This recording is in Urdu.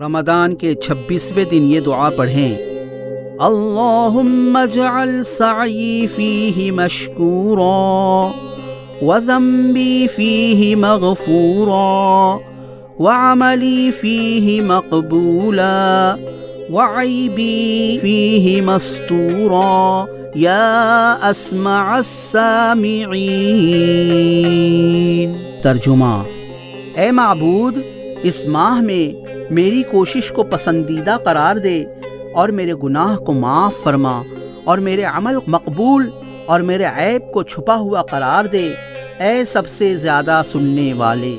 رمضان کے چھبیسویں دن یہ دعا پڑھیں۔ اللہم اجعل سعی فیہ مشکورا وذنبی فیہ مغفورا وعملی فیہ مقبولا وعیبی فیہ مستورا یا اسمع السامعین۔ ترجمہ اے معبود اس ماہ میں میری کوشش کو پسندیدہ قرار دے اور میرے گناہ کو معاف فرما اور میرے عمل مقبول اور میرے عیب کو چھپا ہوا قرار دے، اے سب سے زیادہ سننے والے۔